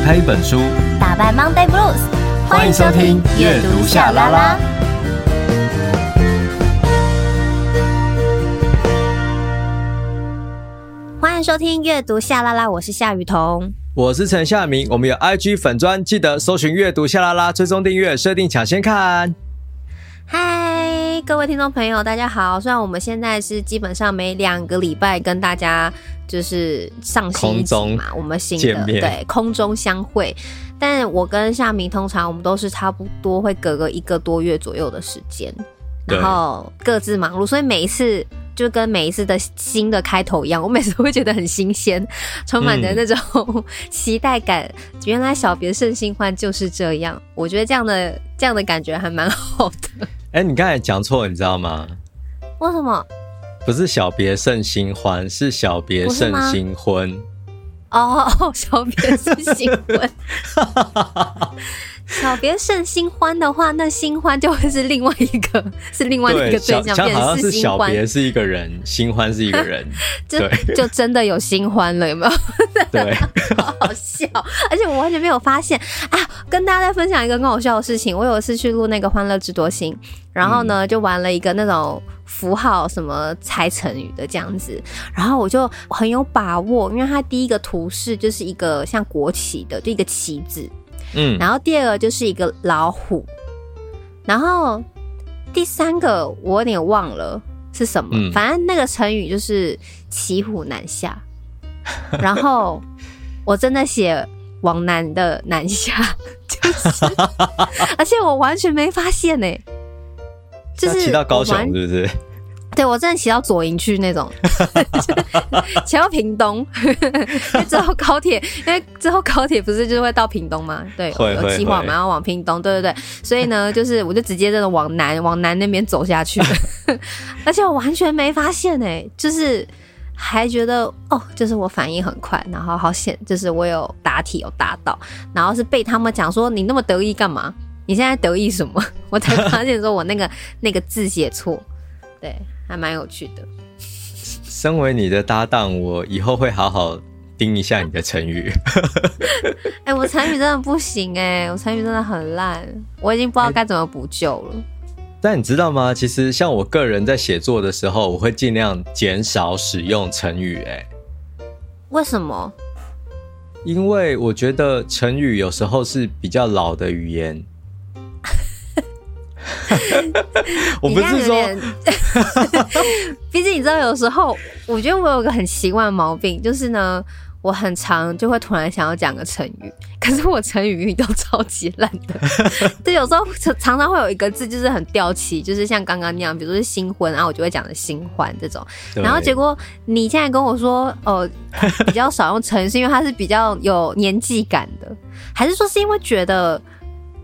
打开一本书，打败 Monday Blues。欢迎收听阅读夏拉拉。欢迎收听阅读夏拉拉，我是夏雨桐，我是陈夏明。我们有 IG 粉专，记得搜寻阅读夏拉拉，追踪订阅，设定抢先看。嗨，各位听众朋友，大家好。虽然我们现在是基本上每两个礼拜跟大家就是上新一集嘛，我们新的对空中相会，但我跟夏明通常我们都是差不多会隔个一个多月左右的时间，然后各自忙碌，所以每一次就跟每一次的新的开头一样，我每次都会觉得很新鲜，充满着那种 期待感。嗯、原来小别胜新欢就是这样，我觉得这样的这样的感觉还蛮好的。哎、欸，你刚才讲错了，你知道吗？为什么？不是小别胜新欢，是小别胜新婚。哦，小别胜新婚。小别胜新欢的话，那新欢就会是另外一个，是另外一个对象，变成是新欢。好像是小别是一个人，新欢是一个人，就就真的有新欢了，有没有？对，好好笑，而且我完全没有发现啊！跟大家再分享一个更好笑的事情，我有一次去录那个《欢乐智多星》，然后呢，就玩了一个那种符号什么猜成语的这样子，然后我就很有把握，因为它第一个图示就是一个像国旗的，就一个旗子。嗯，然后第二个就是一个老虎，然后第三个我有点忘了是什么，嗯、反正那个成语就是骑虎难下。然后我真的写往南的南下，就是，而且我完全没发现呢、欸，就是骑到高雄是不是？对，我真的骑到左营去那种，骑到屏东，因为之后高铁，因为之后高铁不是就会到屏东吗？对，会有计划嘛，要往屏东，对对对，所以呢，就是 我就直接真的往南，往南那边走下去，而且我完全没发现哎，就是还觉得哦，就是我反应很快，然后好险，就是我有答题有答到，然后是被他们讲说你那么得意干嘛？你现在得意什么？我才发现说我那个那个字写错，对。还蛮有趣的。身为你的搭档，我以后会好好盯一下你的成语。哎、欸，我成语真的不行哎、欸，我成语真的很烂，我已经不知道该怎么补救了、欸。但你知道吗？其实像我个人在写作的时候，我会尽量减少使用成语、欸。哎，为什么？因为我觉得成语有时候是比较老的语言。我不是说，毕竟你知道，有时候我觉得我有个很习惯的毛病，就是呢，我很常就会突然想要讲个成语，可是我成语语都超级烂的。对，有时候常常会有一个字就是很掉漆，就是像刚刚那样，比如说是新婚，然后我就会讲的新欢这种。然后结果你现在跟我说，哦，比较少用成语，是因为它是比较有年纪感的，还是说是因为觉得？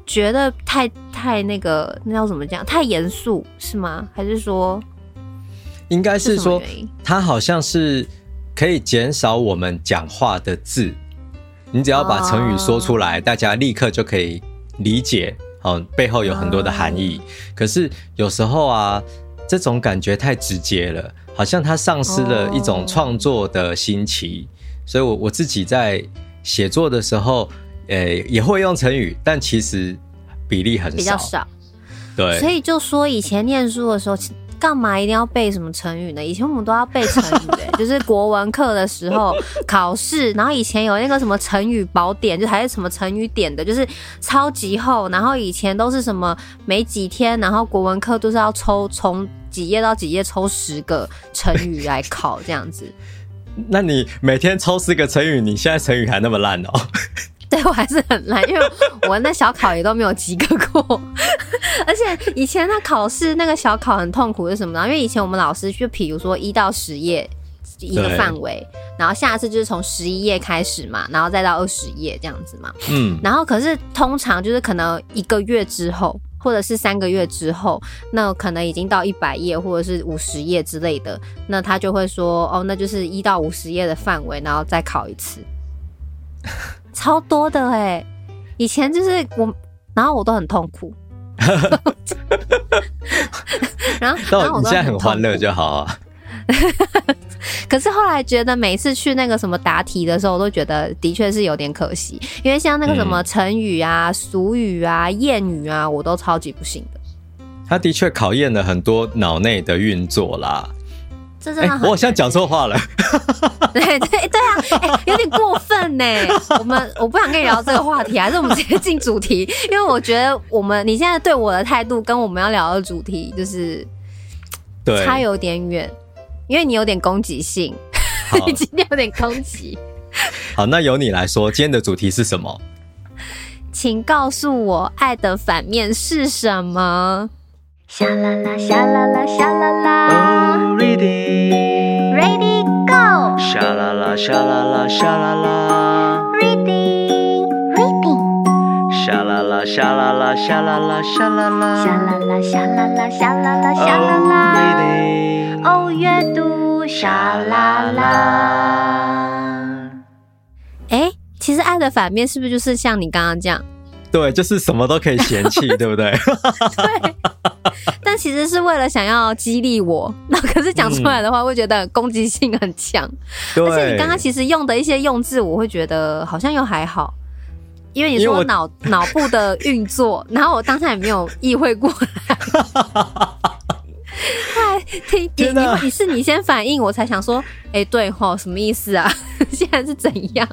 觉得太太那个，那要怎么讲？太严肃是吗？还是说，应该是说，它好像是可以减少我们讲话的字。你只要把成语说出来，哦、大家立刻就可以理解。哦，背后有很多的含义。哦、可是有时候啊，这种感觉太直接了，好像它丧失了一种创作的新奇。哦、所以我我自己在写作的时候。诶、欸，也会用成语，但其实比例很少，比较少。对，所以就说以前念书的时候，干嘛一定要背什么成语呢？以前我们都要背成语，欸，就是国文课的时候考试，然后以前有那个什么成语宝典，就还是什么成语典的，就是超级厚。然后以前都是什么没几天，然后国文课都是要抽从几页到几页抽十个成语来考这样子。那你每天抽四个成语，你现在成语还那么烂哦？对，我还是很烂，因为我那小考也都没有及格过，而且以前那考试那个小考很痛苦是什么呢？因为以前我们老师就比如说一到十页一个范围，然后下次就是从十一页开始嘛，然后再到二十页这样子嘛。嗯，然后可是通常就是可能一个月之后，或者是三个月之后，那可能已经到一百页或者是五十页之类的，那他就会说哦，那就是一到五十页的范围，然后再考一次。超多的哎、欸，以前就是我，然后我都很痛苦，然后，然后我你现在很欢乐就好啊。可是后来觉得每次去那个什么答题的时候，我都觉得的确是有点可惜，因为像那个什么成语啊、俗语啊、谚语啊，我都超级不行的。他的确考验了很多脑内的运作啦。这真的很、欸，我好像讲错话了。对对对啊，哎、欸，有点过分呢。我们我不想跟你聊这个话题，还是我们直接进主题？因为我觉得我们你现在对我的态度跟我们要聊的主题就是差有点远，因为你有点攻击性，你今天有点攻击。好，那由你来说，今天的主题是什么？请告诉我，爱的反面是什么？沙啦啦，沙啦啦，沙啦啦。Oh, ready, ready, go. 沙啦啦，沙啦啦，沙啦啦。Reading, reading. 沙啦啦，沙啦啦，沙啦啦，沙啦啦。沙啦啦，沙啦啦，沙啦啦，沙啦啦。Oh, reading. 哦，阅读，沙啦啦。哎，其实爱的反面是不是就是像你刚刚这样？对，就是什么都可以嫌弃，对不对？对。但其实是为了想要激励我，那可是讲出来的话，会觉得攻击性很强。对，而且你刚刚其实用的一些用字，我会觉得好像又还好，因为你说脑 脑部的运作，然后我当下也没有意会过来。嗨，你你你你是你先反应，我才想说，哎、欸，对吼，什么意思啊？现在是怎样？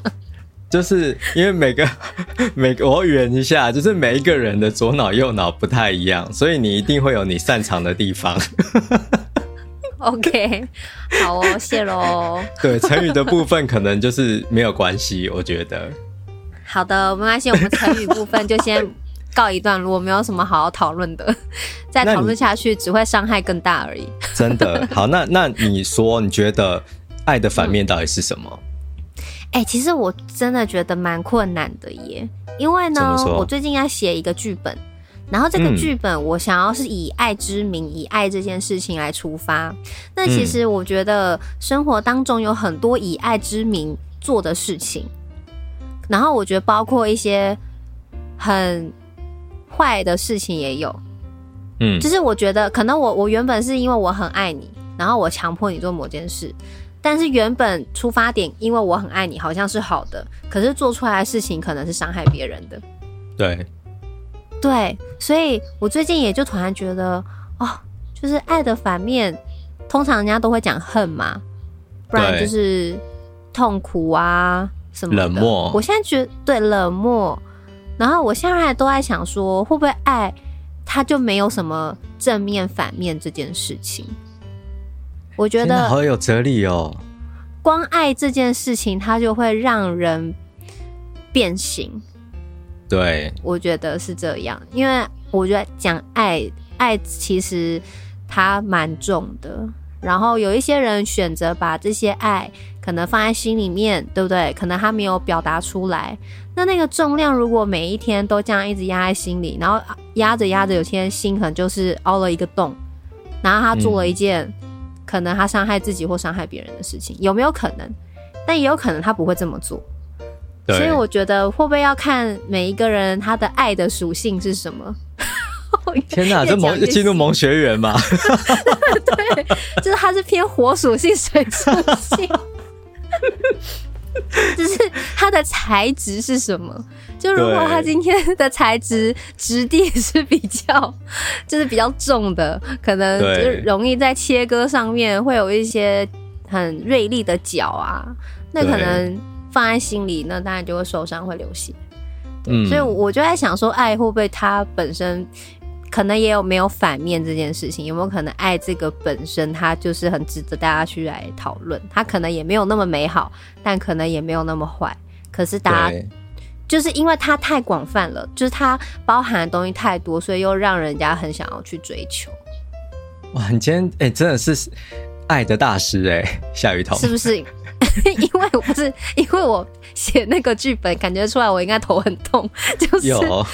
就是因为每个 每个我圆一下，就是每一个人的左脑右脑不太一样，所以你一定会有你擅长的地方。OK，好哦，谢喽。对，成语的部分可能就是没有关系，我觉得。好的，没关系，我们成语部分就先告一段落，没有什么好好讨论的，再讨论下去只会伤害更大而已。真的，好，那那你说，你觉得爱的反面到底是什么？嗯哎、欸，其实我真的觉得蛮困难的耶，因为呢，我最近要写一个剧本，然后这个剧本我想要是以爱之名，嗯、以爱这件事情来出发。那其实我觉得生活当中有很多以爱之名做的事情，然后我觉得包括一些很坏的事情也有。嗯，就是我觉得可能我我原本是因为我很爱你，然后我强迫你做某件事。但是原本出发点，因为我很爱你，好像是好的，可是做出来的事情可能是伤害别人的。对，对，所以我最近也就突然觉得，哦，就是爱的反面，通常人家都会讲恨嘛，不然就是痛苦啊什么的。冷漠。我现在觉得对冷漠，然后我现在都在想说，会不会爱它就没有什么正面反面这件事情？我觉得好有哲理哦。光爱这件事情，它就会让人变形。对，我觉得是这样，因为我觉得讲爱，爱其实它蛮重的。然后有一些人选择把这些爱可能放在心里面，对不对？可能他没有表达出来。那那个重量，如果每一天都这样一直压在心里，然后压着压着，有天心可能就是凹了一个洞，然后他做了一件。嗯可能他伤害自己或伤害别人的事情有没有可能？但也有可能他不会这么做。所以我觉得会不会要看每一个人他的爱的属性是什么？天哪，这萌进入萌学员吗？对，就是他是偏火属性、水属性。就是它的材质是什么？就如果它今天的材质质地是比较，就是比较重的，可能就容易在切割上面会有一些很锐利的角啊，那可能放在心里，那当然就会受伤，会流血。嗯，所以我就在想说，爱会不会它本身？可能也有没有反面这件事情，有没有可能爱这个本身它就是很值得大家去来讨论？它可能也没有那么美好，但可能也没有那么坏。可是大家就是因为它太广泛了，就是它包含的东西太多，所以又让人家很想要去追求。哇，你今天哎、欸、真的是爱的大师哎、欸，夏雨彤是不是？因为我不是因为我写那个剧本，感觉出来我应该头很痛，就是有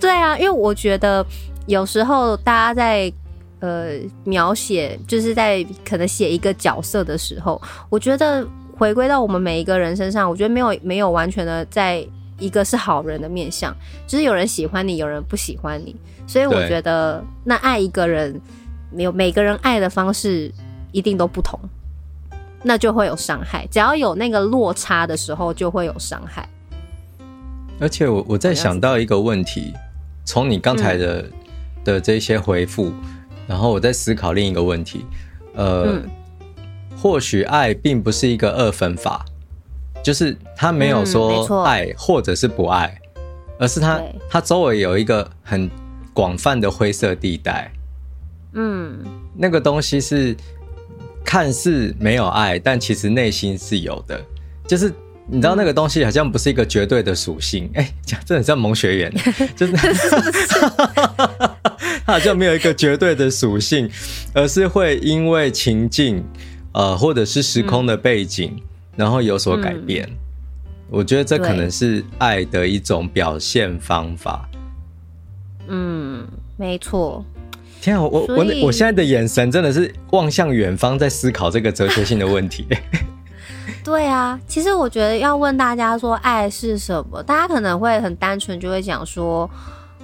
对啊，因为我觉得。有时候大家在呃描写，就是在可能写一个角色的时候，我觉得回归到我们每一个人身上，我觉得没有没有完全的在一个是好人的面相，就是有人喜欢你，有人不喜欢你，所以我觉得那爱一个人，没有每个人爱的方式一定都不同。那就会有伤害。只要有那个落差的时候，就会有伤害。而且我我在想到一个问题，从你刚才的、嗯、的这些回复，然后我在思考另一个问题，呃，嗯、或许爱并不是一个二分法，就是他没有说爱或者是不爱，嗯、而是他他周围有一个很广泛的灰色地带。嗯，那个东西是看似没有爱，但其实内心是有的，就是。你知道那个东西好像不是一个绝对的属性，哎、欸，讲这很像萌学园，就是 它好像没有一个绝对的属性，而是会因为情境，呃，或者是时空的背景，嗯、然后有所改变。嗯、我觉得这可能是爱的一种表现方法。嗯，没错。天啊，我我我现在的眼神真的是望向远方，在思考这个哲学性的问题。对啊，其实我觉得要问大家说爱是什么，大家可能会很单纯就会讲说，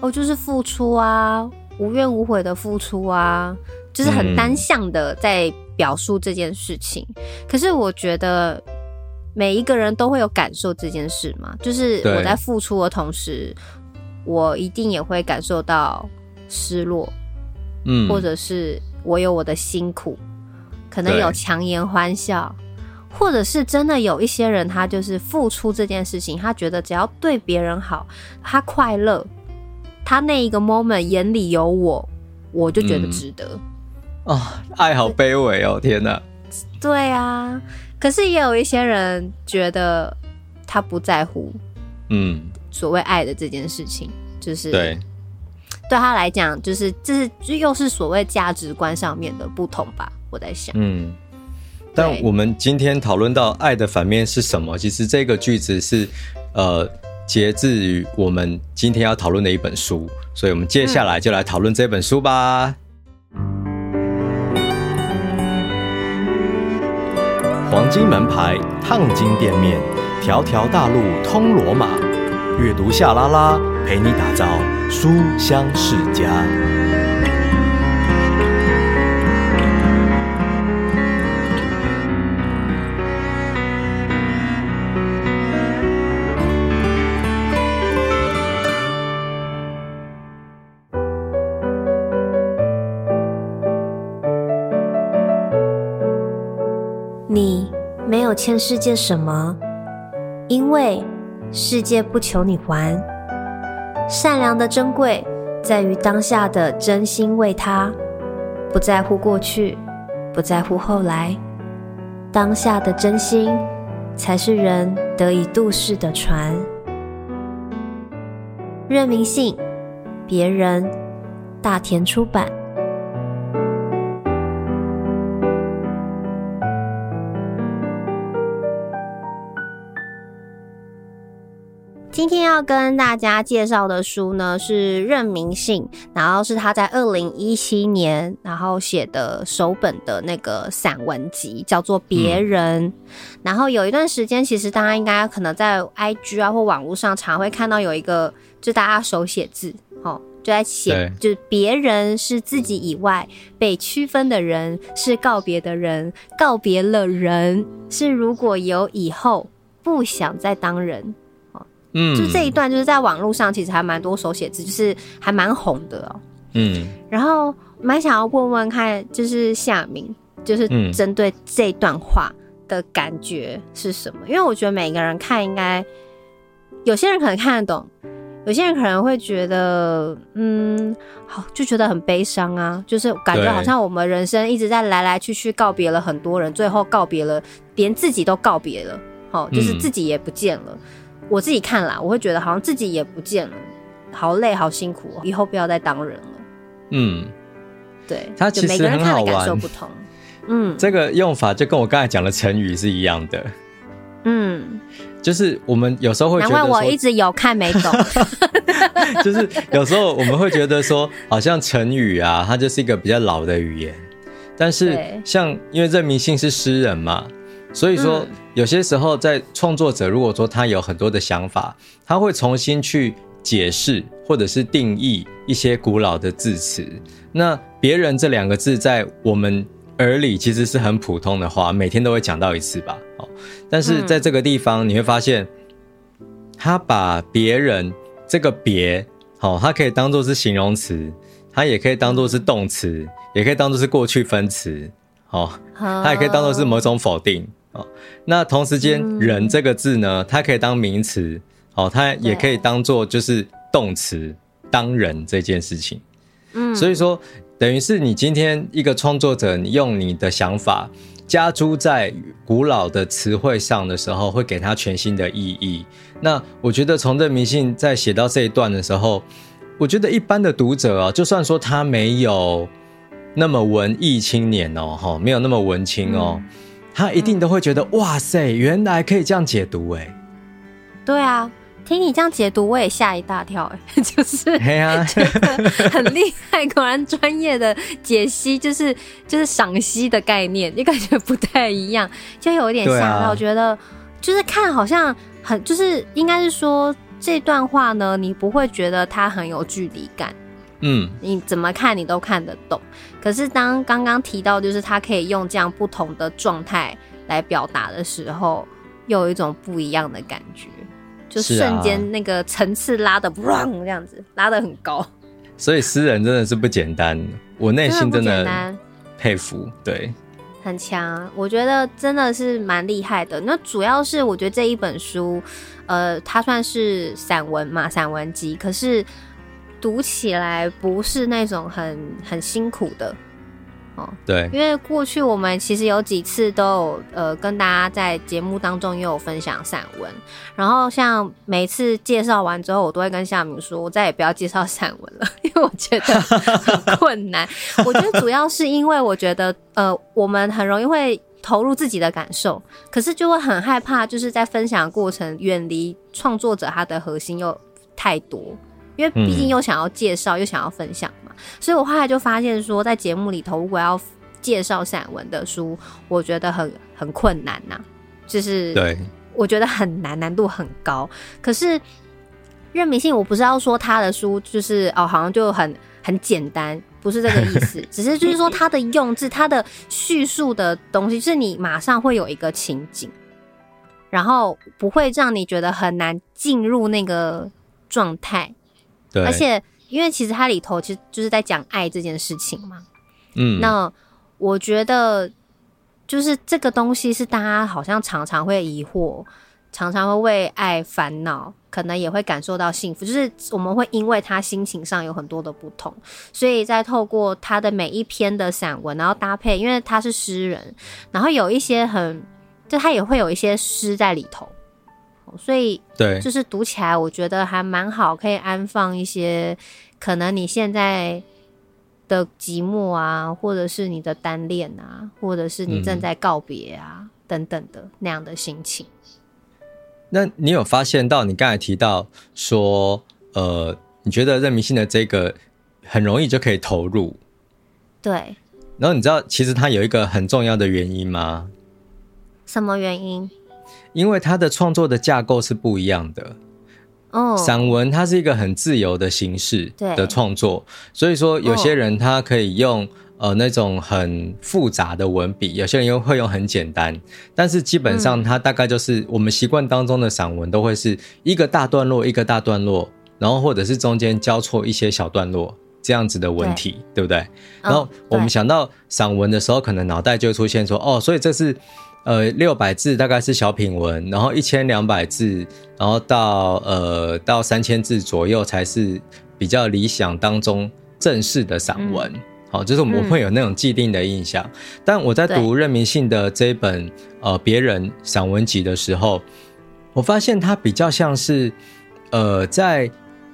哦，就是付出啊，无怨无悔的付出啊，就是很单向的在表述这件事情。嗯、可是我觉得每一个人都会有感受这件事嘛，就是我在付出的同时，我一定也会感受到失落，嗯，或者是我有我的辛苦，可能有强颜欢笑。或者是真的有一些人，他就是付出这件事情，他觉得只要对别人好，他快乐，他那一个 moment 眼里有我，我就觉得值得。嗯、哦，爱好卑微哦，天哪！对啊，可是也有一些人觉得他不在乎，嗯，所谓爱的这件事情，就是对对他来讲，就是这是又是所谓价值观上面的不同吧？我在想，嗯。但我们今天讨论到爱的反面是什么？其实这个句子是，呃，节自于我们今天要讨论的一本书，所以我们接下来就来讨论这本书吧。黄金门牌，烫金店面，条条大路通罗马。阅读夏拉拉，陪你打造书香世家。欠世界什么？因为世界不求你还。善良的珍贵在于当下的真心为他，不在乎过去，不在乎后来。当下的真心才是人得以度世的船。任明信，别人，大田出版。今天要跟大家介绍的书呢，是任明信，然后是他在二零一七年然后写的首本的那个散文集，叫做《别人》。嗯、然后有一段时间，其实大家应该可能在 IG 啊或网络上常会看到有一个，就大家手写字，哦，就在写，就是别人是自己以外被区分的人，是告别的人，告别了人，是如果有以后不想再当人。嗯，就这一段就是在网络上，其实还蛮多手写字，就是还蛮红的哦。嗯，然后蛮想要问问看，就是夏明，就是针对这段话的感觉是什么？因为我觉得每个人看应该，有些人可能看得懂，有些人可能会觉得，嗯，好，就觉得很悲伤啊，就是感觉好像我们人生一直在来来去去告别了很多人，最后告别了，连自己都告别了，好，就是自己也不见了。我自己看啦，我会觉得好像自己也不见了，好累，好辛苦，以后不要再当人了。嗯，对，他其实很好玩，感受不同。嗯，这个用法就跟我刚才讲的成语是一样的。嗯，就是我们有时候会觉得，难怪我一直有看没懂。就是有时候我们会觉得说，好像成语啊，它就是一个比较老的语言，但是像因为任明信是诗人嘛。所以说，有些时候在创作者如果说他有很多的想法，他会重新去解释或者是定义一些古老的字词。那“别人”这两个字在我们耳里其实是很普通的话，每天都会讲到一次吧。哦，但是在这个地方你会发现，他把别人这个别，好，它可以当做是形容词，它也可以当做是动词，也可以当做是过去分词，哦，它也可以当做是某种否定。哦，那同时间“人”这个字呢，它可以当名词，哦，它也可以当做就是动词，当人这件事情。嗯，所以说。等于是你今天一个创作者，你用你的想法加诸在古老的词汇上的时候，会给它全新的意义。那我觉得从这迷信在写到这一段的时候，我觉得一般的读者啊，就算说他没有那么文艺青年哦，哈，没有那么文青哦，他一定都会觉得哇塞，原来可以这样解读哎。对啊。听你这样解读，我也吓一大跳，哎，就是觉得 很厉害，果然专业的解析，就是就是赏析的概念，你感觉不太一样，就有一点吓到，觉得就是看好像很，就是应该是说这段话呢，你不会觉得它很有距离感，嗯，你怎么看你都看得懂，可是当刚刚提到就是他可以用这样不同的状态来表达的时候，又有一种不一样的感觉。就瞬间那个层次拉的，bang 这样子拉的很高，所以诗人真的是不简单，我内心真的佩服，对，很强，我觉得真的是蛮厉害的。那主要是我觉得这一本书，呃，它算是散文嘛，散文集，可是读起来不是那种很很辛苦的。哦，对，因为过去我们其实有几次都有呃跟大家在节目当中也有分享散文，然后像每次介绍完之后，我都会跟夏明说，我再也不要介绍散文了，因为我觉得很困难。我觉得主要是因为我觉得呃我们很容易会投入自己的感受，可是就会很害怕，就是在分享的过程远离创作者他的核心又太多。因为毕竟又想要介绍，又想要分享嘛，所以我后来就发现说，在节目里头，如果要介绍散文的书，我觉得很很困难呐，就是对，我觉得很难，难度很高。可是任明信，我不是要说他的书就是哦，好像就很很简单，不是这个意思，只是就是说他的用字，他的叙述的东西，是你马上会有一个情景，然后不会让你觉得很难进入那个状态。而且，因为其实它里头其实就是在讲爱这件事情嘛。嗯，那我觉得就是这个东西是大家好像常常会疑惑，常常会为爱烦恼，可能也会感受到幸福。就是我们会因为他心情上有很多的不同，所以在透过他的每一篇的散文，然后搭配，因为他是诗人，然后有一些很，就他也会有一些诗在里头。所以，对，就是读起来，我觉得还蛮好，可以安放一些可能你现在的寂寞啊，或者是你的单恋啊，或者是你正在告别啊、嗯、等等的那样的心情。那你有发现到，你刚才提到说，呃，你觉得任明信的这个很容易就可以投入，对。然后你知道，其实它有一个很重要的原因吗？什么原因？因为他的创作的架构是不一样的，哦，oh, 散文它是一个很自由的形式的创作，所以说有些人他可以用、oh. 呃那种很复杂的文笔，有些人又会用很简单，但是基本上它大概就是我们习惯当中的散文都会是一个大段落一个大段落，然后或者是中间交错一些小段落这样子的文体，对，对不对？Oh, 然后我们想到散文的时候，可能脑袋就会出现说，哦，所以这是。呃，六百字大概是小品文，然后一千两百字，然后到呃到三千字左右才是比较理想当中正式的散文。嗯、好，就是我们会有那种既定的印象。嗯、但我在读任明信的这一本呃别人散文集的时候，我发现它比较像是呃在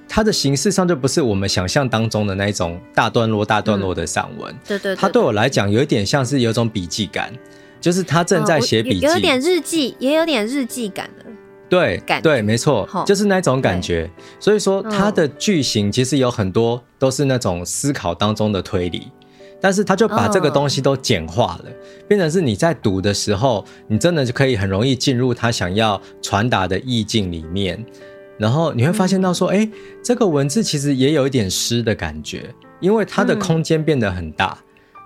它的形式上就不是我们想象当中的那一种大段落大段落的散文。嗯、对，对对，它对我来讲有一点像是有一种笔记感。就是他正在写笔记，有点日记，也有点日记感的。对，感对，没错，就是那种感觉。所以说，他的句型其实有很多都是那种思考当中的推理，但是他就把这个东西都简化了，变成是你在读的时候，你真的就可以很容易进入他想要传达的意境里面，然后你会发现到说，哎，这个文字其实也有一点诗的感觉，因为它的空间变得很大，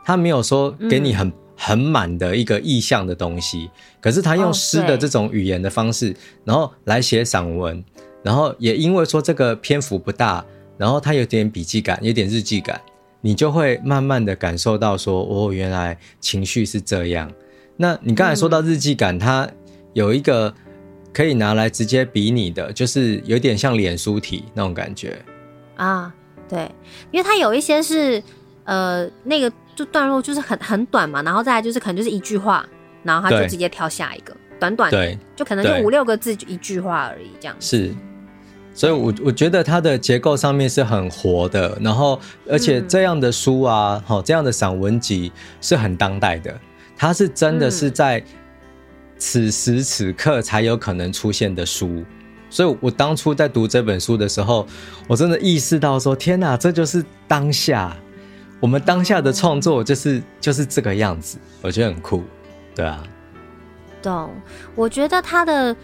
它没有说给你很。很满的一个意象的东西，可是他用诗的这种语言的方式，哦、然后来写散文，然后也因为说这个篇幅不大，然后他有点笔记感，有点日记感，你就会慢慢的感受到说，哦，原来情绪是这样。那你刚才说到日记感，它有一个可以拿来直接比拟的，就是有点像脸书体那种感觉啊，对，因为它有一些是呃那个。就段落就是很很短嘛，然后再来就是可能就是一句话，然后他就直接跳下一个短短的，对，就可能就五六个字就一句话而已这样。是，所以我我觉得它的结构上面是很活的，然后而且这样的书啊，好、嗯、这样的散文集是很当代的，它是真的是在此时此刻才有可能出现的书，所以我当初在读这本书的时候，我真的意识到说，天哪，这就是当下。我们当下的创作就是就是这个样子，我觉得很酷，对啊。懂，我觉得他的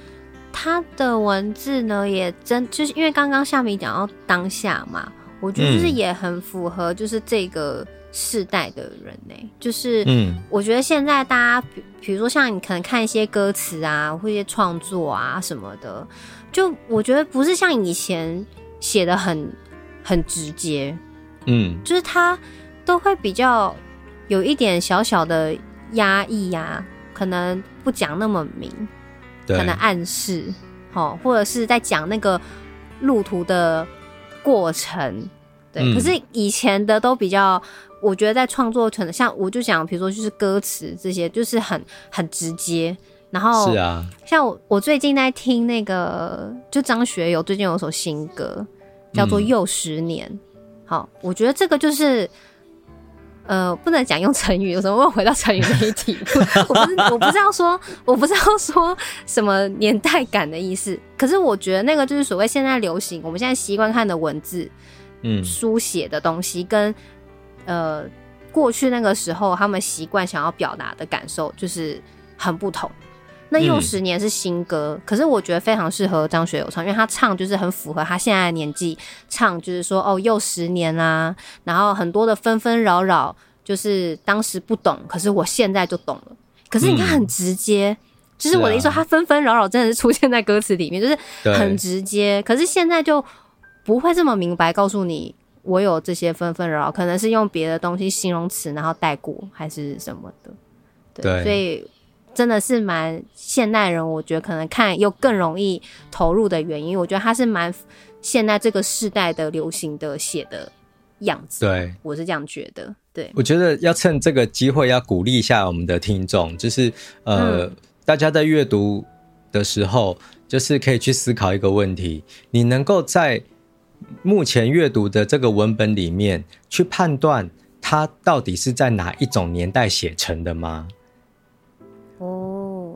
他的文字呢，也真就是因为刚刚夏米讲到当下嘛，我觉得就是也很符合就是这个世代的人呢、欸。就是嗯，我觉得现在大家比比如说像你可能看一些歌词啊，或一些创作啊什么的，就我觉得不是像以前写的很很直接，嗯，就是他。都会比较有一点小小的压抑呀、啊，可能不讲那么明，可能暗示，好，或者是在讲那个路途的过程，对。嗯、可是以前的都比较，我觉得在创作可能像我就讲，比如说就是歌词这些，就是很很直接。然后是啊，像我我最近在听那个，就张学友最近有首新歌叫做《又十年》，嗯，好，我觉得这个就是。呃，不能讲用成语，有什么会回到成语那一题？我不是，我不知道说，我不知道说什么年代感的意思。可是我觉得那个就是所谓现在流行，我们现在习惯看的文字，嗯，书写的东西，跟呃过去那个时候他们习惯想要表达的感受，就是很不同。那又十年是新歌，嗯，可是我觉得非常适合张学友唱，因为他唱就是很符合他现在的年纪，唱就是说哦又十年啦，啊，然后很多的纷纷扰扰，就是当时不懂，可是我现在就懂了。可是你看很直接，嗯，就是我的意思说，他纷纷扰扰真的是出现在歌词里面，就是很直接。可是现在就不会这么明白告诉你我有这些纷纷扰扰，可能是用别的东西形容词然后带过还是什么的，对，对所以。真的是蛮现代人，我觉得可能看又更容易投入的原因，我觉得他是蛮现在这个世代的流行的写的样子。对，我是这样觉得。对，我觉得要趁这个机会要鼓励一下我们的听众，就是呃、嗯，大家在阅读的时候，就是可以去思考一个问题：你能够在目前阅读的这个文本里面去判断它到底是在哪一种年代写成的吗？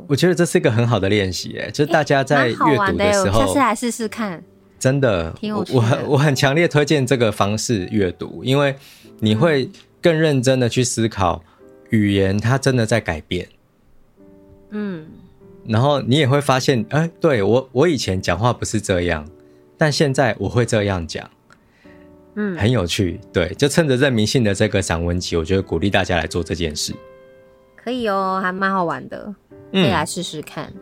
哦，我觉得这是一个很好的练习，哎，就是大家在阅读的时候，下次来试试看。真的，我我很我很强烈推荐这个方式阅读，因为你会更认真的去思考语言，它真的在改变。嗯，然后你也会发现，哎，对，我我以前讲话不是这样，但现在我会这样讲。嗯，很有趣。对，就趁着认明信的这个散文集，我觉得鼓励大家来做这件事。可以哦，还蛮好玩的，可以来试试看。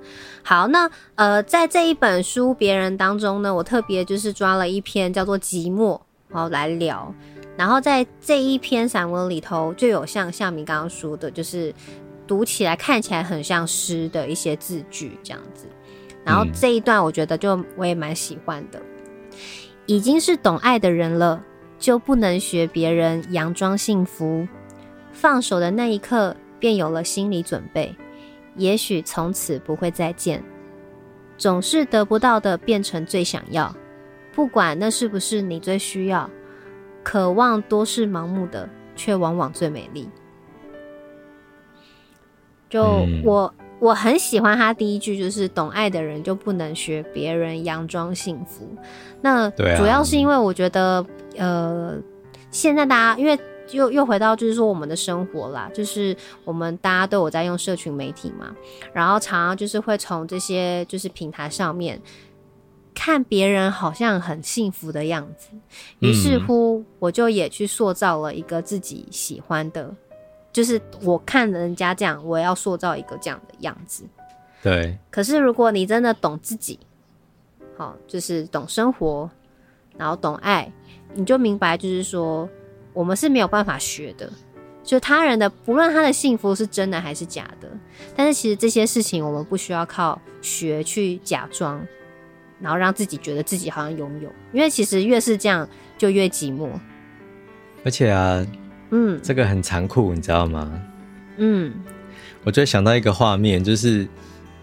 好，那呃，在这一本书别人当中呢，我特别就是抓了一篇叫做《寂寞》，然后来聊。然后在这一篇散文里头，就有像夏明刚刚说的，就是读起来看起来很像诗的一些字句这样子。然后这一段我觉得就我也蛮喜欢的。已经是懂爱的人了，就不能学别人佯装幸福。放手的那一刻。便有了心理准备，也许从此不会再见。总是得不到的变成最想要，不管那是不是你最需要。渴望多是盲目的，却往往最美丽。就我我很喜欢他第一句，就是懂爱的人就不能学别人佯装幸福。那主要是因为我觉得，呃，现在大家因为。又又回到就是说我们的生活啦，就是我们大家都有在用社群媒体嘛，然后常常就是会从这些就是平台上面看别人好像很幸福的样子，于是乎我就也去塑造了一个自己喜欢的就是我看人家这样，我要塑造一个这样的样子。对。可是如果你真的懂自己，好，就是懂生活，然后懂爱，你就明白，就是说我们是没有办法学的。就他人的，不论他的幸福是真的还是假的，但是其实这些事情我们不需要靠学去假装，然后让自己觉得自己好像拥有，因为其实越是这样就越寂寞。而且啊，嗯，这个很残酷，你知道吗？嗯，我就想到一个画面，就是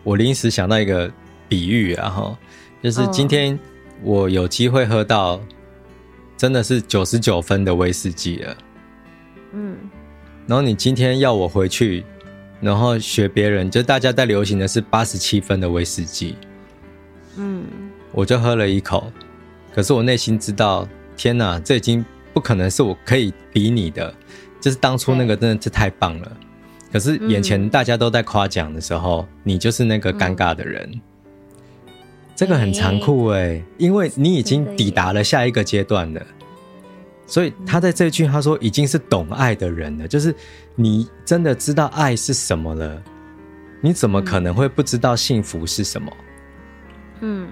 我临时想到一个比喻啊，哈，就是今天我有机会喝到真的是九十九分的威士忌了，嗯。然后你今天要我回去，然后学别人，就大家在流行的是八十七分的威士忌，嗯，我就喝了一口，可是我内心知道，天哪，这已经不可能是我可以比拟的，就是当初那个真的是太棒了，可是眼前大家都在夸奖的时候，你就是那个尴尬的人，这个很残酷欸，因为你已经抵达了下一个阶段了。所以他在这句他说已经是懂爱的人了，就是你真的知道爱是什么了，你怎么可能会不知道幸福是什么？嗯，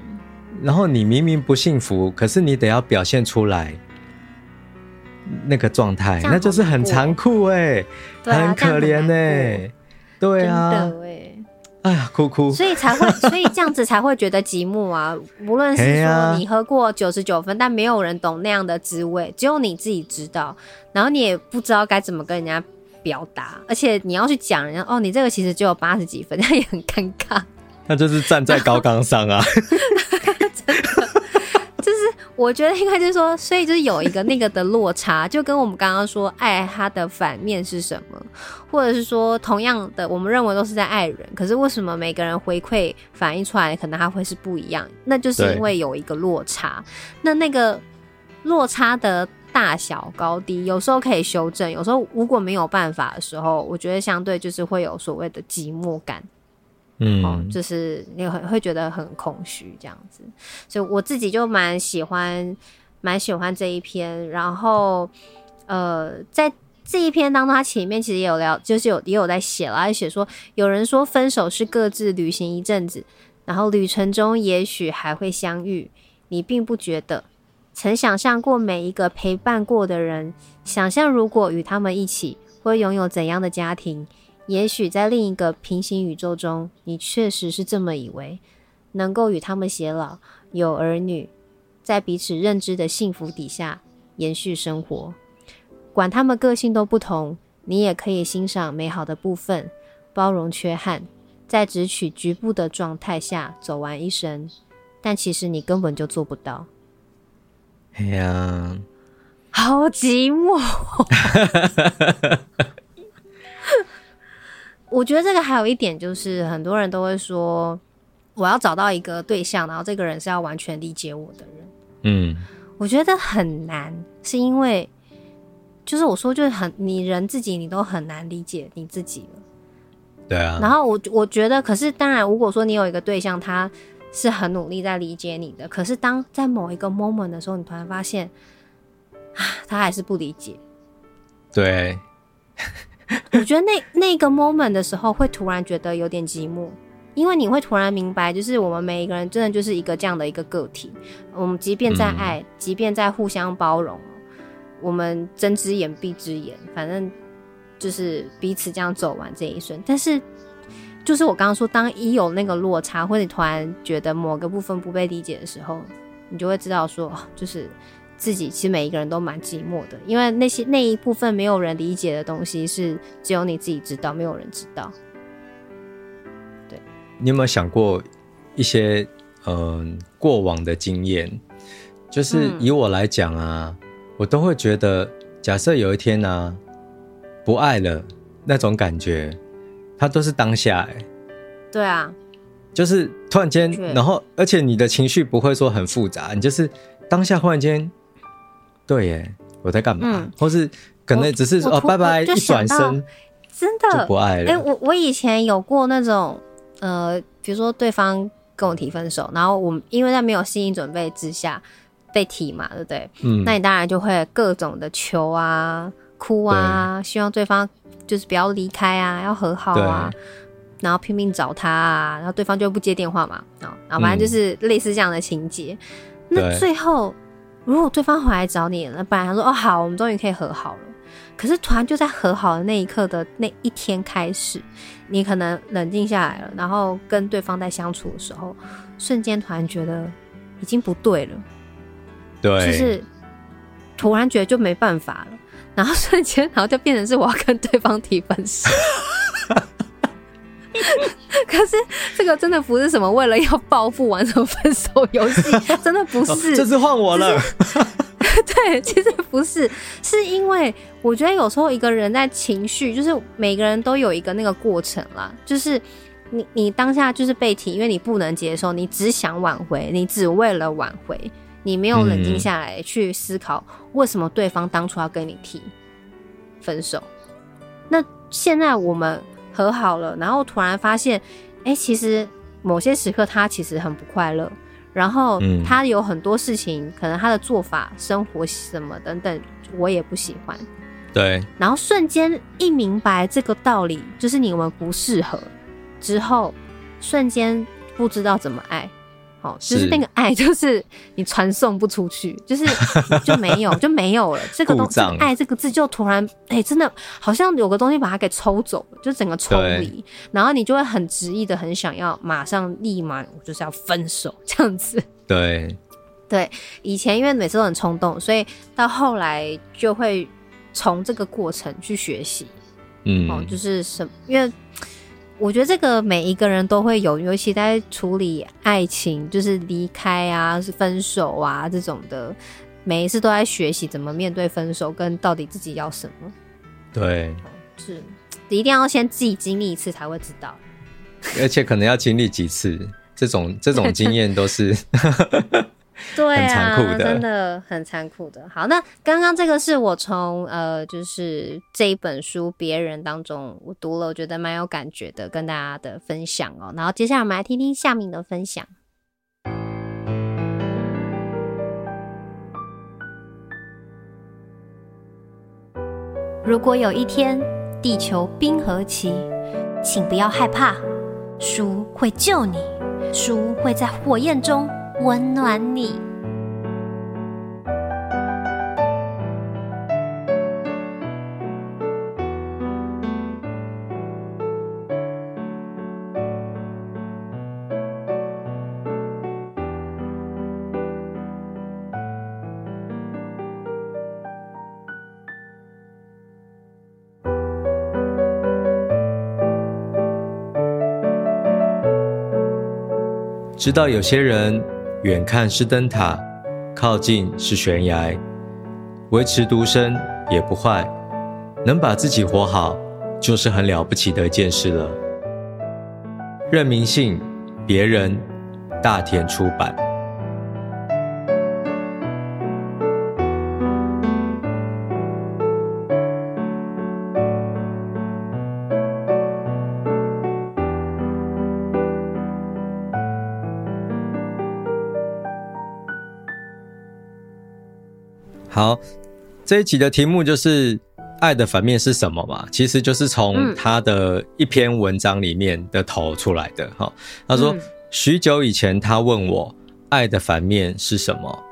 然后你明明不幸福，可是你得要表现出来那个状态，那就是很残酷哎，很可怜哎，对啊。哎呀，哭哭，所以才会，所以这样子才会觉得寂寞啊！无论是说你喝过九十九分，但没有人懂那样的滋味，只有你自己知道。然后你也不知道该怎么跟人家表达，而且你要去讲人家哦，你这个其实只有八十几分，那也很尴尬。那就是站在高岗上啊。我觉得应该就是说，所以就是有一个那个的落差，就跟我们刚刚说爱它的反面是什么，或者是说同样的，我们认为都是在爱人，可是为什么每个人回馈反映出来可能它会是不一样？那就是因为有一个落差。那那个落差的大小高低，有时候可以修正，有时候如果没有办法的时候，我觉得相对就是会有所谓的寂寞感。嗯、就是你会会觉得很空虚这样子，所以我自己就蛮喜欢，蛮喜欢这一篇。然后，呃，在这一篇当中，他前面其实也有聊，就是有也有在写了，写说有人说分手是各自旅行一阵子，然后旅程中也许还会相遇，你并不觉得。曾想象过每一个陪伴过的人，想象如果与他们一起，会拥有怎样的家庭。也许在另一个平行宇宙中，你确实是这么以为，能够与他们偕老，有儿女，在彼此认知的幸福底下延续生活。管他们个性都不同，你也可以欣赏美好的部分，包容缺憾，在只取局部的状态下走完一生。但其实你根本就做不到。哎呀，好寂寞。我觉得这个还有一点就是，很多人都会说，我要找到一个对象，然后这个人是要完全理解我的人。嗯，我觉得很难，是因为就是我说就是很你人自己你都很难理解你自己了。对啊。然后我我觉得，可是当然，如果说你有一个对象，他是很努力在理解你的，可是当在某一个 moment 的时候，你突然发现啊，他还是不理解。对。我觉得那那个 moment 的时候，会突然觉得有点寂寞，因为你会突然明白，就是我们每一个人真的就是一个这样的一个个体。我们即便在爱，嗯、即便在互相包容，我们睁只眼闭只眼，反正就是彼此这样走完这一生。但是，就是我刚刚说，当一有那个落差，或者你突然觉得某个部分不被理解的时候，你就会知道说，就是。自己其实每一个人都蛮寂寞的，因为那些那一部分没有人理解的东西，是只有你自己知道，没有人知道。对，你有没有想过一些嗯、呃、过往的经验？就是以我来讲啊，嗯、我都会觉得，假设有一天呢、啊，不爱了那种感觉，它都是当下。对啊，就是突然间，然后而且你的情绪不会说很复杂，你就是当下忽然间。对耶，我在干嘛？嗯、或是可能只是说哦，拜拜，一转身，真的就不爱了。哎、欸，我我以前有过那种呃，比如说对方跟我提分手，然后我因为在没有心理准备之下被提嘛，对不对？嗯，那你当然就会各种的求啊，哭啊，希望对方就是不要离开啊，要和好啊，然后拼命找他啊，然后对方就不接电话嘛，然后反正就是类似这样的情节。嗯、那最后如果对方回来找你了，本来他说哦好，我们终于可以和好了。可是突然就在和好的那一刻的那一天开始，你可能冷静下来了，然后跟对方在相处的时候，瞬间突然觉得已经不对了，对，就是突然觉得就没办法了，然后瞬间，然后就变成是我要跟对方提分手。可是这个真的不是什么为了要报复玩什么分手游戏，真的不是，这次换我了。对，其实不是，是因为我觉得有时候一个人在情绪，就是每个人都有一个那个过程啦。就是你你当下就是被提，因为你不能接受，你只想挽回，你只为了挽回，你没有冷静下来去思考为什么对方当初要跟你提分手。那现在我们和好了，然后突然发现，哎、欸，其实某些时刻他其实很不快乐。然后他有很多事情，嗯、可能他的做法、生活什么等等，我也不喜欢。对。然后瞬间一明白这个道理，就是你们不适合，之后瞬间不知道怎么爱。哦，就是那个爱，就是你传送不出去，就是就没有就没有了。这个东西，爱这个字就突然哎、欸，真的好像有个东西把它给抽走了，就整个抽离，然后你就会很执意的很想要马上立马，我就是要分手这样子。对对，以前因为每次都很冲动，所以到后来就会从这个过程去学习。嗯，哦，就是什么，因为。我觉得这个每一个人都会有，尤其在处理爱情，就是离开啊、是分手啊这种的，每一次都在学习怎么面对分手，跟到底自己要什么。对，是一定要先自己经历一次才会知道，而且可能要经历几次，这种这种经验都是。对啊，真的很残酷的。好，那刚刚这个是我从呃，就是这一本书别人当中我读了，我觉得蛮有感觉的，跟大家的分享哦。然后接下来我们来听听夏民的分享。如果有一天地球冰河期，请不要害怕，书会救你，书会在火焰中。温暖你。知道有些人。远看是灯塔，靠近是悬崖，维持独身也不坏，能把自己活好，就是很了不起的一件事了。任明信，别人，大田出版。好，这一集的题目就是“爱的反面是什么”嘛，其实就是从他的一篇文章里面的头出来的。哈、嗯，他说：“许久以前，他问我爱的反面是什么，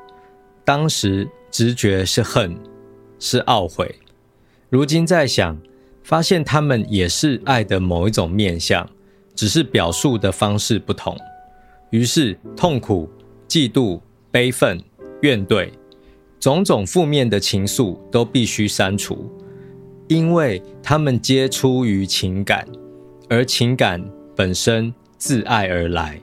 当时直觉是恨，是懊悔。如今在想，发现他们也是爱的某一种面相，只是表述的方式不同。于是，痛苦、嫉妒、悲愤、怨怼。”种种负面的情愫都必须删除，因为他们皆出于情感，而情感本身自爱而来。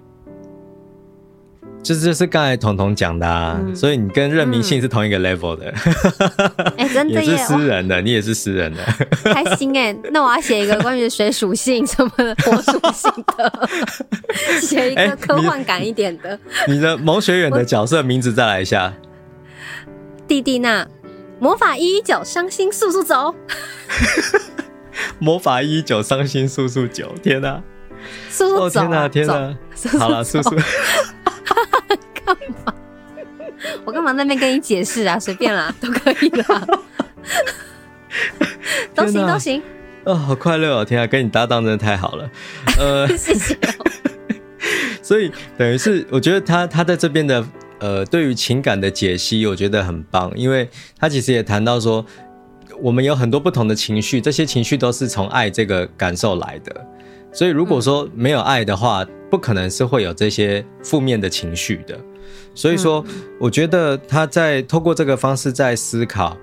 这就是刚才彤彤讲的啊，嗯、所以你跟任明信是同一个 level 的，哎、嗯欸，真的也是诗人的，你也是诗人的，开心哎！那我要写一个关于水属性什么的火属性的，写一个科幻感一点的。欸、你，你的萌学园的角色名字再来一下。蒂蒂娜，魔法一一九，伤心速速走。魔法一一九，伤心速速九。天哪，速速走！天哪，天哪！好了，速速。干嘛？我干嘛那边跟你解释啊？随便啦，都可以啦。都行都行。哦，好快乐哦！天啊，跟你搭档真的太好了。呃，谢谢。所以等于是，我觉得他他在这边的呃，对于情感的解析，我觉得很棒，因为他其实也谈到说，我们有很多不同的情绪，这些情绪都是从爱这个感受来的。所以如果说没有爱的话，不可能是会有这些负面的情绪的。所以说，我觉得他在透过这个方式在思考，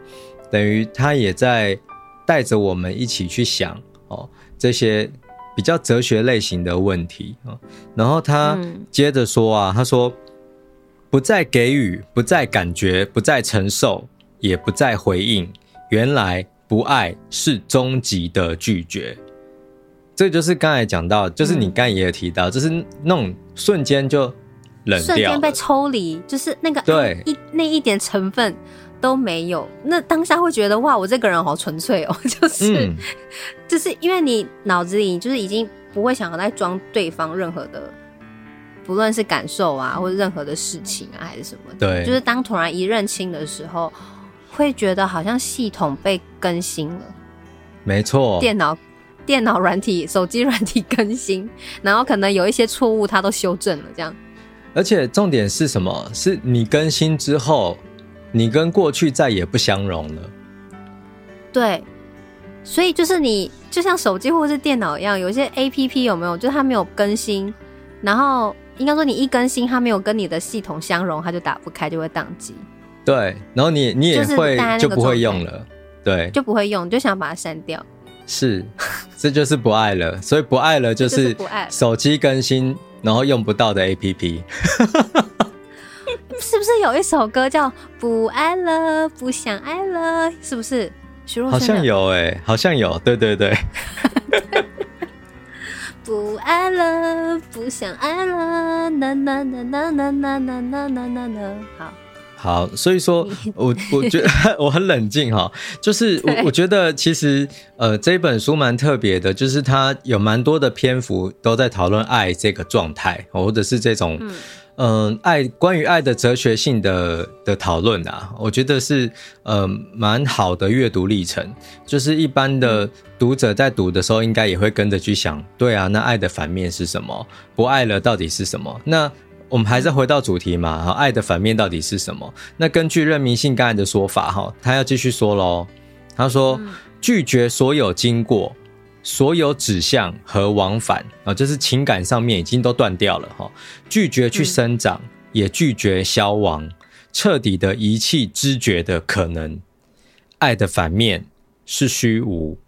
等于他也在带着我们一起去想哦这些比较哲学类型的问题啊。然后他接着说啊，他说不再给予，不再感觉，不再承受，也不再回应。原来不爱是终极的拒绝。这就是刚才讲到，就是你刚才也有提到，就是那种瞬间就冷掉。瞬间被抽离，就是那个对一那一点成分都没有。那当下会觉得哇，我这个人好纯粹哦，就是、嗯、就是因为你脑子里就是已经不会想要再装对方任何的，不论是感受啊，或者任何的事情啊，还是什么。对，就是当突然一认清的时候，会觉得好像系统被更新了。没错，电脑电脑软体、手机软体更新，然后可能有一些错误，它都修正了，这样。而且重点是什么？是你更新之后，你跟过去再也不相容了。对，所以就是你就像手机或者是电脑一样，有一些 APP 有没有？就是它没有更新，然后应该说你一更新，它没有跟你的系统相容，它就打不开，就会宕机。对，然后你你也会就不会用了，对，就不会用，就想把它删掉。是，这就是不爱了。所以不爱了就是不爱手机更新。然后用不到的 APP，是不是有一首歌叫《不爱了，不想爱了》？是不是？徐若瑄？好像有哎、欸，好像有，对对对。不爱了，不想爱了，啦啦啦啦啦啦啦啦啦啦。好。好，所以说我我觉得我很冷静哈，就是我我觉得其实呃这本书蛮特别的，就是它有蛮多的篇幅都在讨论爱这个状态，或者是这种嗯、呃、爱关于爱的哲学性的的讨论啊，我觉得是呃蛮好的阅读历程，就是一般的读者在读的时候应该也会跟着去想，对啊，那爱的反面是什么？不爱了到底是什么？那我们还是回到主题嘛，哈，爱的反面到底是什么？那根据任明信刚才的说法，哈，他要继续说喽。他说，拒绝所有经过、所有指向和往返啊，就是情感上面已经都断掉了，哈，拒绝去生长，也拒绝消亡，彻底的遗弃知觉的可能。爱的反面是虚无。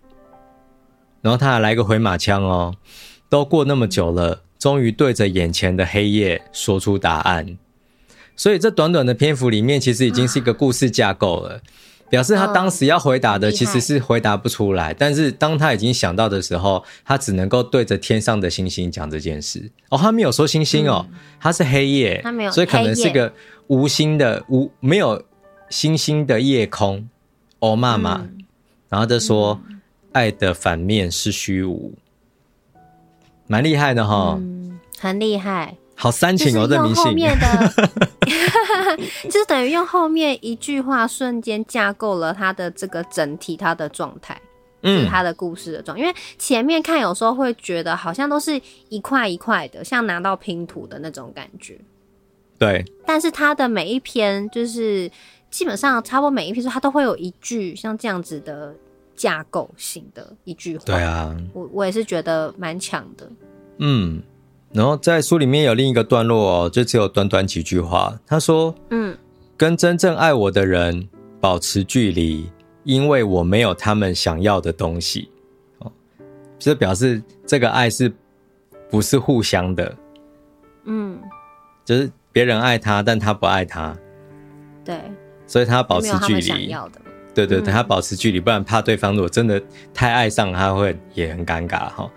然后他还来个回马枪哦，都过那么久了。终于对着眼前的黑夜说出答案，所以这短短的篇幅里面，其实已经是一个故事架构了，表示他当时要回答的其实是回答不出来，但是当他已经想到的时候，他只能够对着天上的星星讲这件事。哦，他没有说星星哦，他是黑夜，他没有，所以可能是个无星的无没有星星的夜空。哦，妈妈，然后就说，爱的反面是虚无。蛮厉害的哈，嗯，很厉害，好煽情哦，这迷信。就是等于用后面一句话瞬间架构了他的这个整体，他的状态，嗯，他的故事的状态。因为前面看有时候会觉得好像都是一块一块的，像拿到拼图的那种感觉。对。但是他的每一篇，就是基本上差不多每一篇，他都会有一句像这样子的。架构性的一句话，对啊，我我也是觉得蛮强的。嗯，然后在书里面有另一个段落哦，就只有短短几句话。他说：“嗯，跟真正爱我的人保持距离，因为我没有他们想要的东西。”哦，这表示这个爱是不是互相的？嗯，就是别人爱他，但他不爱他。对，所以他要保持距离。对对对，他保持距离，不然怕对方如果真的太爱上，他会也很尴尬哈。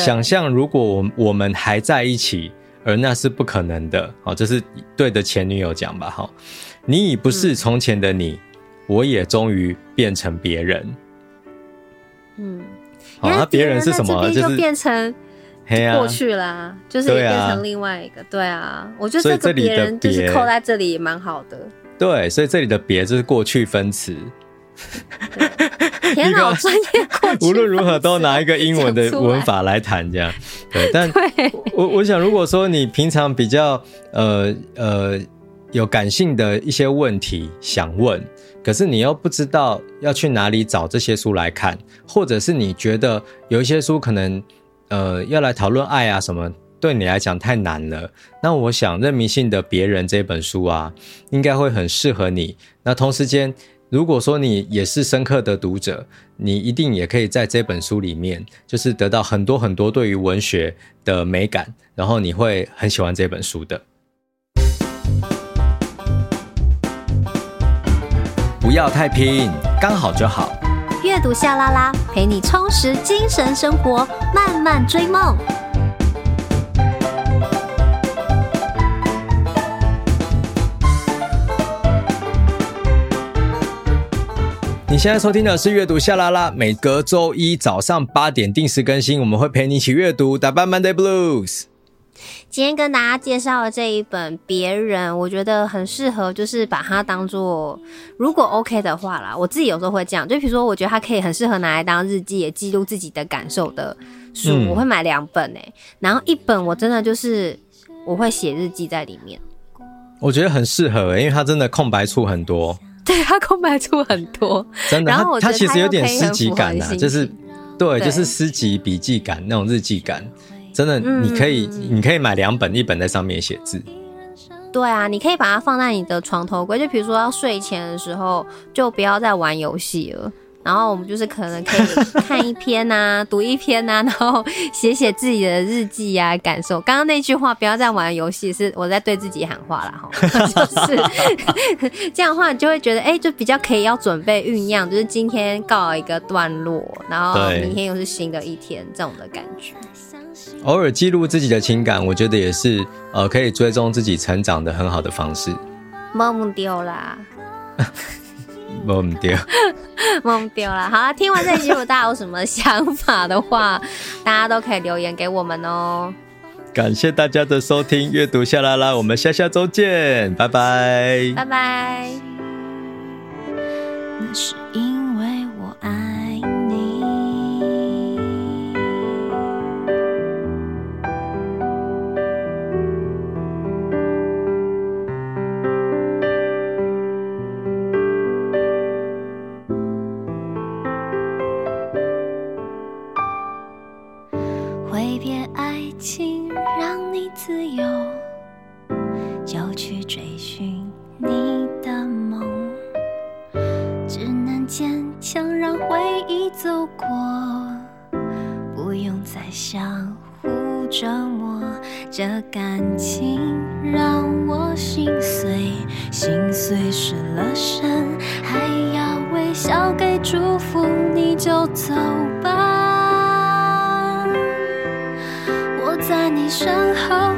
想象如果我我们还在一起，而那是不可能的，好，这是对着前女友讲吧好。你已不是从前的你，我也终于变成别人。嗯，好，那别人是什么？就是变成过去啦，就是也变成另外一个。对啊，我觉得这个别人就是扣在这里也蛮好的。对，所以这里的“别”就是过去分词，天哪，专业无论如何都拿一个英文的文法来谈，这样对。但 我我想，如果说你平常比较呃呃有感性的一些问题想问，可是你又不知道要去哪里找这些书来看，或者是你觉得有一些书可能呃要来讨论爱啊什么，对你来讲太难了，那我想《任迷信的别人》这本书啊，应该会很适合你。那同时间，如果说你也是深刻的读者，你一定也可以在这本书里面，就是得到很多很多对于文学的美感，然后你会很喜欢这本书的。不要太拼，刚好就好。阅读夏拉拉，陪你充实精神生活，慢慢追梦。你现在收听的是阅读夏拉拉，每隔周一早上八点定时更新，我们会陪你一起阅读，打败 Monday Blues。今天跟大家介绍的这一本《别人》，我觉得很适合，就是把它当做，如果 OK 的话啦，我自己有时候会这样，就比如说，我觉得它可以很适合拿来当日记，也记录自己的感受的书，嗯、我会买两本诶、欸，然后一本我真的就是我会写日记在里面，我觉得很适合、欸，因为它真的空白处很多。对，他空白处很多，真的。然后他其实有点诗集感呐、啊，就是对，对就是诗集笔记感那种日记感，真的。你可以，嗯、你可以买两本，一本在上面写字。对啊，你可以把它放在你的床头柜，就比如说要睡前的时候，就不要再玩游戏了。然后我们就是可能可以看一篇呐、啊，读一篇呐、啊，然后写写自己的日记啊，感受。刚刚那句话，不要再玩游戏，是我在对自己喊话了哈。就是这样的话，你就会觉得，哎，就比较可以要准备酝酿，就是今天告一个段落，然后明天又是新的一天，这种的感觉。偶尔记录自己的情感，我觉得也是呃，可以追踪自己成长的很好的方式。梦丢啦。懵掉，懵掉了。好了，听完这集，如果大家有什么想法的话，大家都可以留言给我们哦。感谢大家的收听，阅读下来啦，我们下下周见，拜拜，拜拜。那是因只能坚强让回忆走过，不用再相互折磨。这感情让我心碎，心碎失了神，还要微笑给祝福，你就走吧，我在你身后。